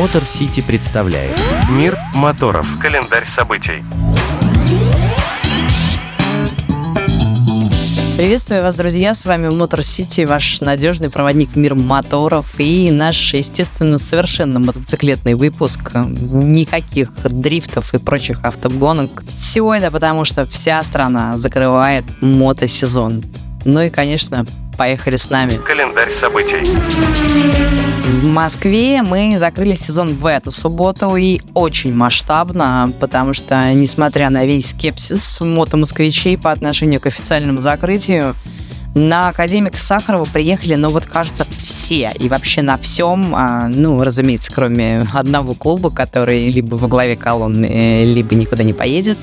Мотор Сити представляет Мир моторов. Календарь событий. Приветствую вас, друзья! С вами Мотор Сити, ваш надежный проводник в мир моторов и наш, естественно, совершенно мотоциклетный выпуск. Никаких дрифтов и прочих автогонок. Все это потому, что вся страна закрывает мотосезон. Ну и, конечно, поехали с нами. Календарь событий. В Москве мы закрыли сезон в эту субботу и очень масштабно, потому что, несмотря на весь скепсис мотомосквичей по отношению к официальному закрытию, на Академик Сахарова приехали, ну вот, кажется, все. И вообще на всем, а, ну, разумеется, кроме одного клуба, который либо во главе колонны, либо никуда не поедет.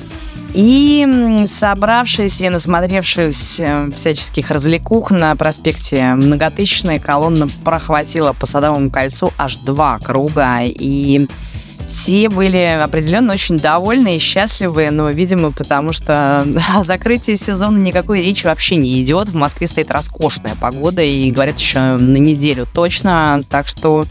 И собравшись и насмотревшись э, всяческих развлекух на проспекте многотысячная колонна прохватила по Садовому кольцу аж два круга. И все были определенно очень довольны и счастливы, но, видимо, потому что о закрытии сезона никакой речи вообще не идет. В Москве стоит роскошная погода и говорят еще на неделю точно. Так что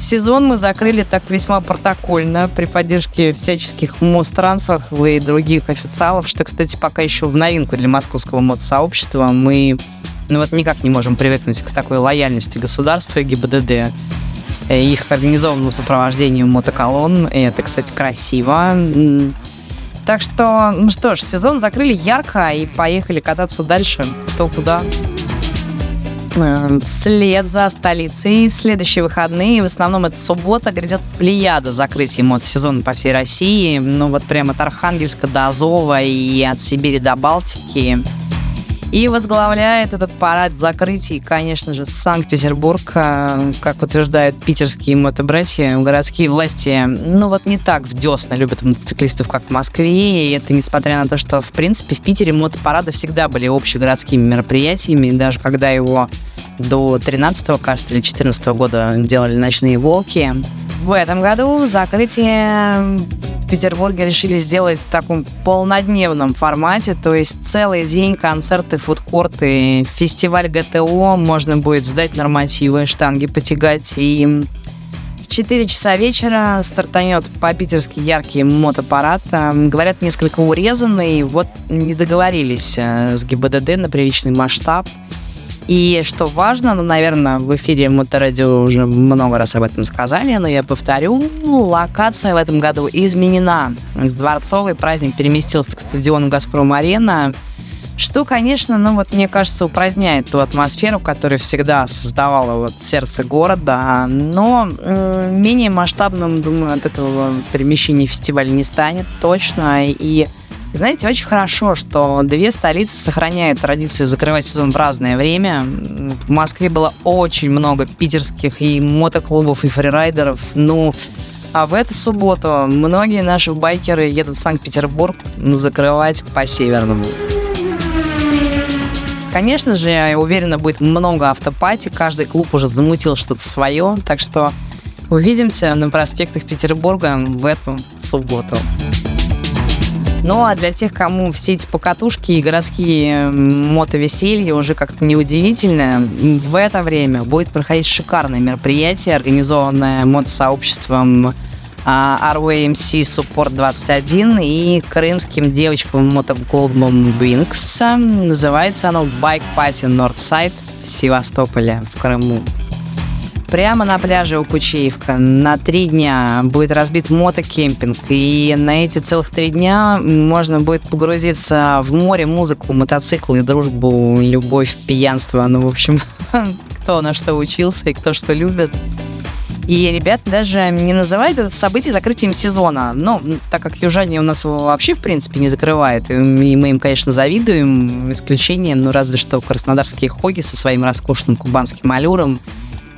Сезон мы закрыли так весьма протокольно при поддержке всяческих мототрансов и других официалов, что, кстати, пока еще в новинку для московского мотосообщества мы ну вот никак не можем привыкнуть к такой лояльности государства и ГИБДД их организованному сопровождению мотоколонн. И это, кстати, красиво. Так что, ну что ж, сезон закрыли ярко и поехали кататься дальше. Кто куда. Эм, вслед за столицей в следующие выходные, в основном это суббота, грядет плеяда закрытия мотосезона по всей России. Ну вот прямо от Архангельска до Азова и от Сибири до Балтики. И возглавляет этот парад закрытий, конечно же, Санкт-Петербург, э, как утверждают питерские мотобратья, городские власти, ну вот не так в десна любят мотоциклистов, как в Москве, и это несмотря на то, что, в принципе, в Питере мотопарады всегда были общегородскими мероприятиями, даже когда его до 13 кажется, или 14 года делали «Ночные волки». В этом году закрытие в Петербурге решили сделать в таком полнодневном формате, то есть целый день концерты, фудкорты, фестиваль ГТО, можно будет сдать нормативы, штанги потягать и в 4 часа вечера стартанет по-питерски яркий мотопарад. Говорят, несколько урезанный. Вот не договорились э, с ГИБДД на приличный масштаб. И что важно, ну, наверное, в эфире Моторадио уже много раз об этом сказали, но я повторю, локация в этом году изменена. Дворцовый праздник переместился к стадиону «Газпром-арена», что, конечно, ну вот мне кажется, упраздняет ту атмосферу, которую всегда создавала вот сердце города, но э, менее масштабным, думаю, от этого перемещения фестиваль не станет точно, и знаете, очень хорошо, что две столицы сохраняют традицию закрывать сезон в разное время. В Москве было очень много питерских и мотоклубов, и фрирайдеров. Ну, а в эту субботу многие наши байкеры едут в Санкт-Петербург закрывать по северному. Конечно же, я уверена, будет много автопати, каждый клуб уже замутил что-то свое, так что увидимся на проспектах Петербурга в эту субботу. Ну а для тех, кому все эти покатушки и городские мотовеселья уже как-то неудивительно, в это время будет проходить шикарное мероприятие, организованное мотосообществом а, RWMC Support 21 и крымским девочкам мотоклубом Wings. Называется оно Bike Party Northside в Севастополе, в Крыму. Прямо на пляже у Кучеевка на три дня будет разбит мотокемпинг. И на эти целых три дня можно будет погрузиться в море, музыку, мотоциклы, дружбу, любовь, пьянство. Ну, в общем, кто на что учился и кто что любит. И ребята даже не называют это событие закрытием сезона. Но так как южане у нас вообще, в принципе, не закрывают, и мы им, конечно, завидуем, исключение, ну, разве что краснодарские хоги со своим роскошным кубанским аллюром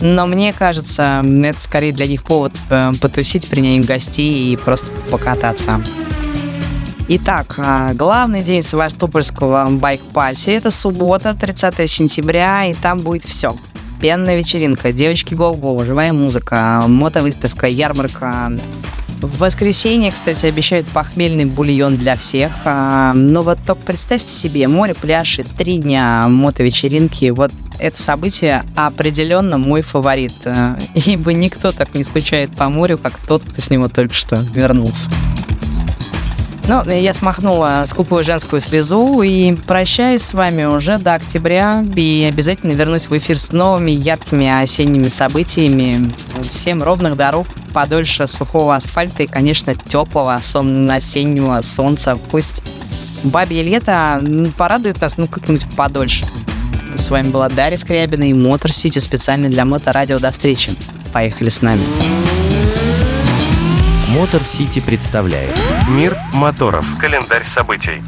но мне кажется, это скорее для них повод э, потусить, принять гостей и просто покататься. Итак, э, главный день Севастопольского байк-пати – это суббота, 30 сентября, и там будет все. Пенная вечеринка, девочки го-го, живая музыка, мотовыставка, ярмарка, В воскресенье, кстати, обещают похмельный бульон для всех. А, но вот только представьте себе, море, пляж и три дня мотовечеринки. Вот это событие определенно мой фаворит. А, ибо никто так не скучает по морю, как тот, кто с него только что вернулся. Ну, я смахнула скупую женскую слезу и прощаюсь с вами уже до октября. И обязательно вернусь в эфир с новыми яркими осенними событиями. Всем ровных дорог, подольше сухого асфальта и, конечно, теплого осеннего солнца. Пусть бабье лето порадует нас, ну, как-нибудь подольше. С вами была Дарья Скрябина и Мотор Сити специально для Моторадио. До встречи. Поехали с нами. Мотор Сити представляет Мир моторов. Календарь событий.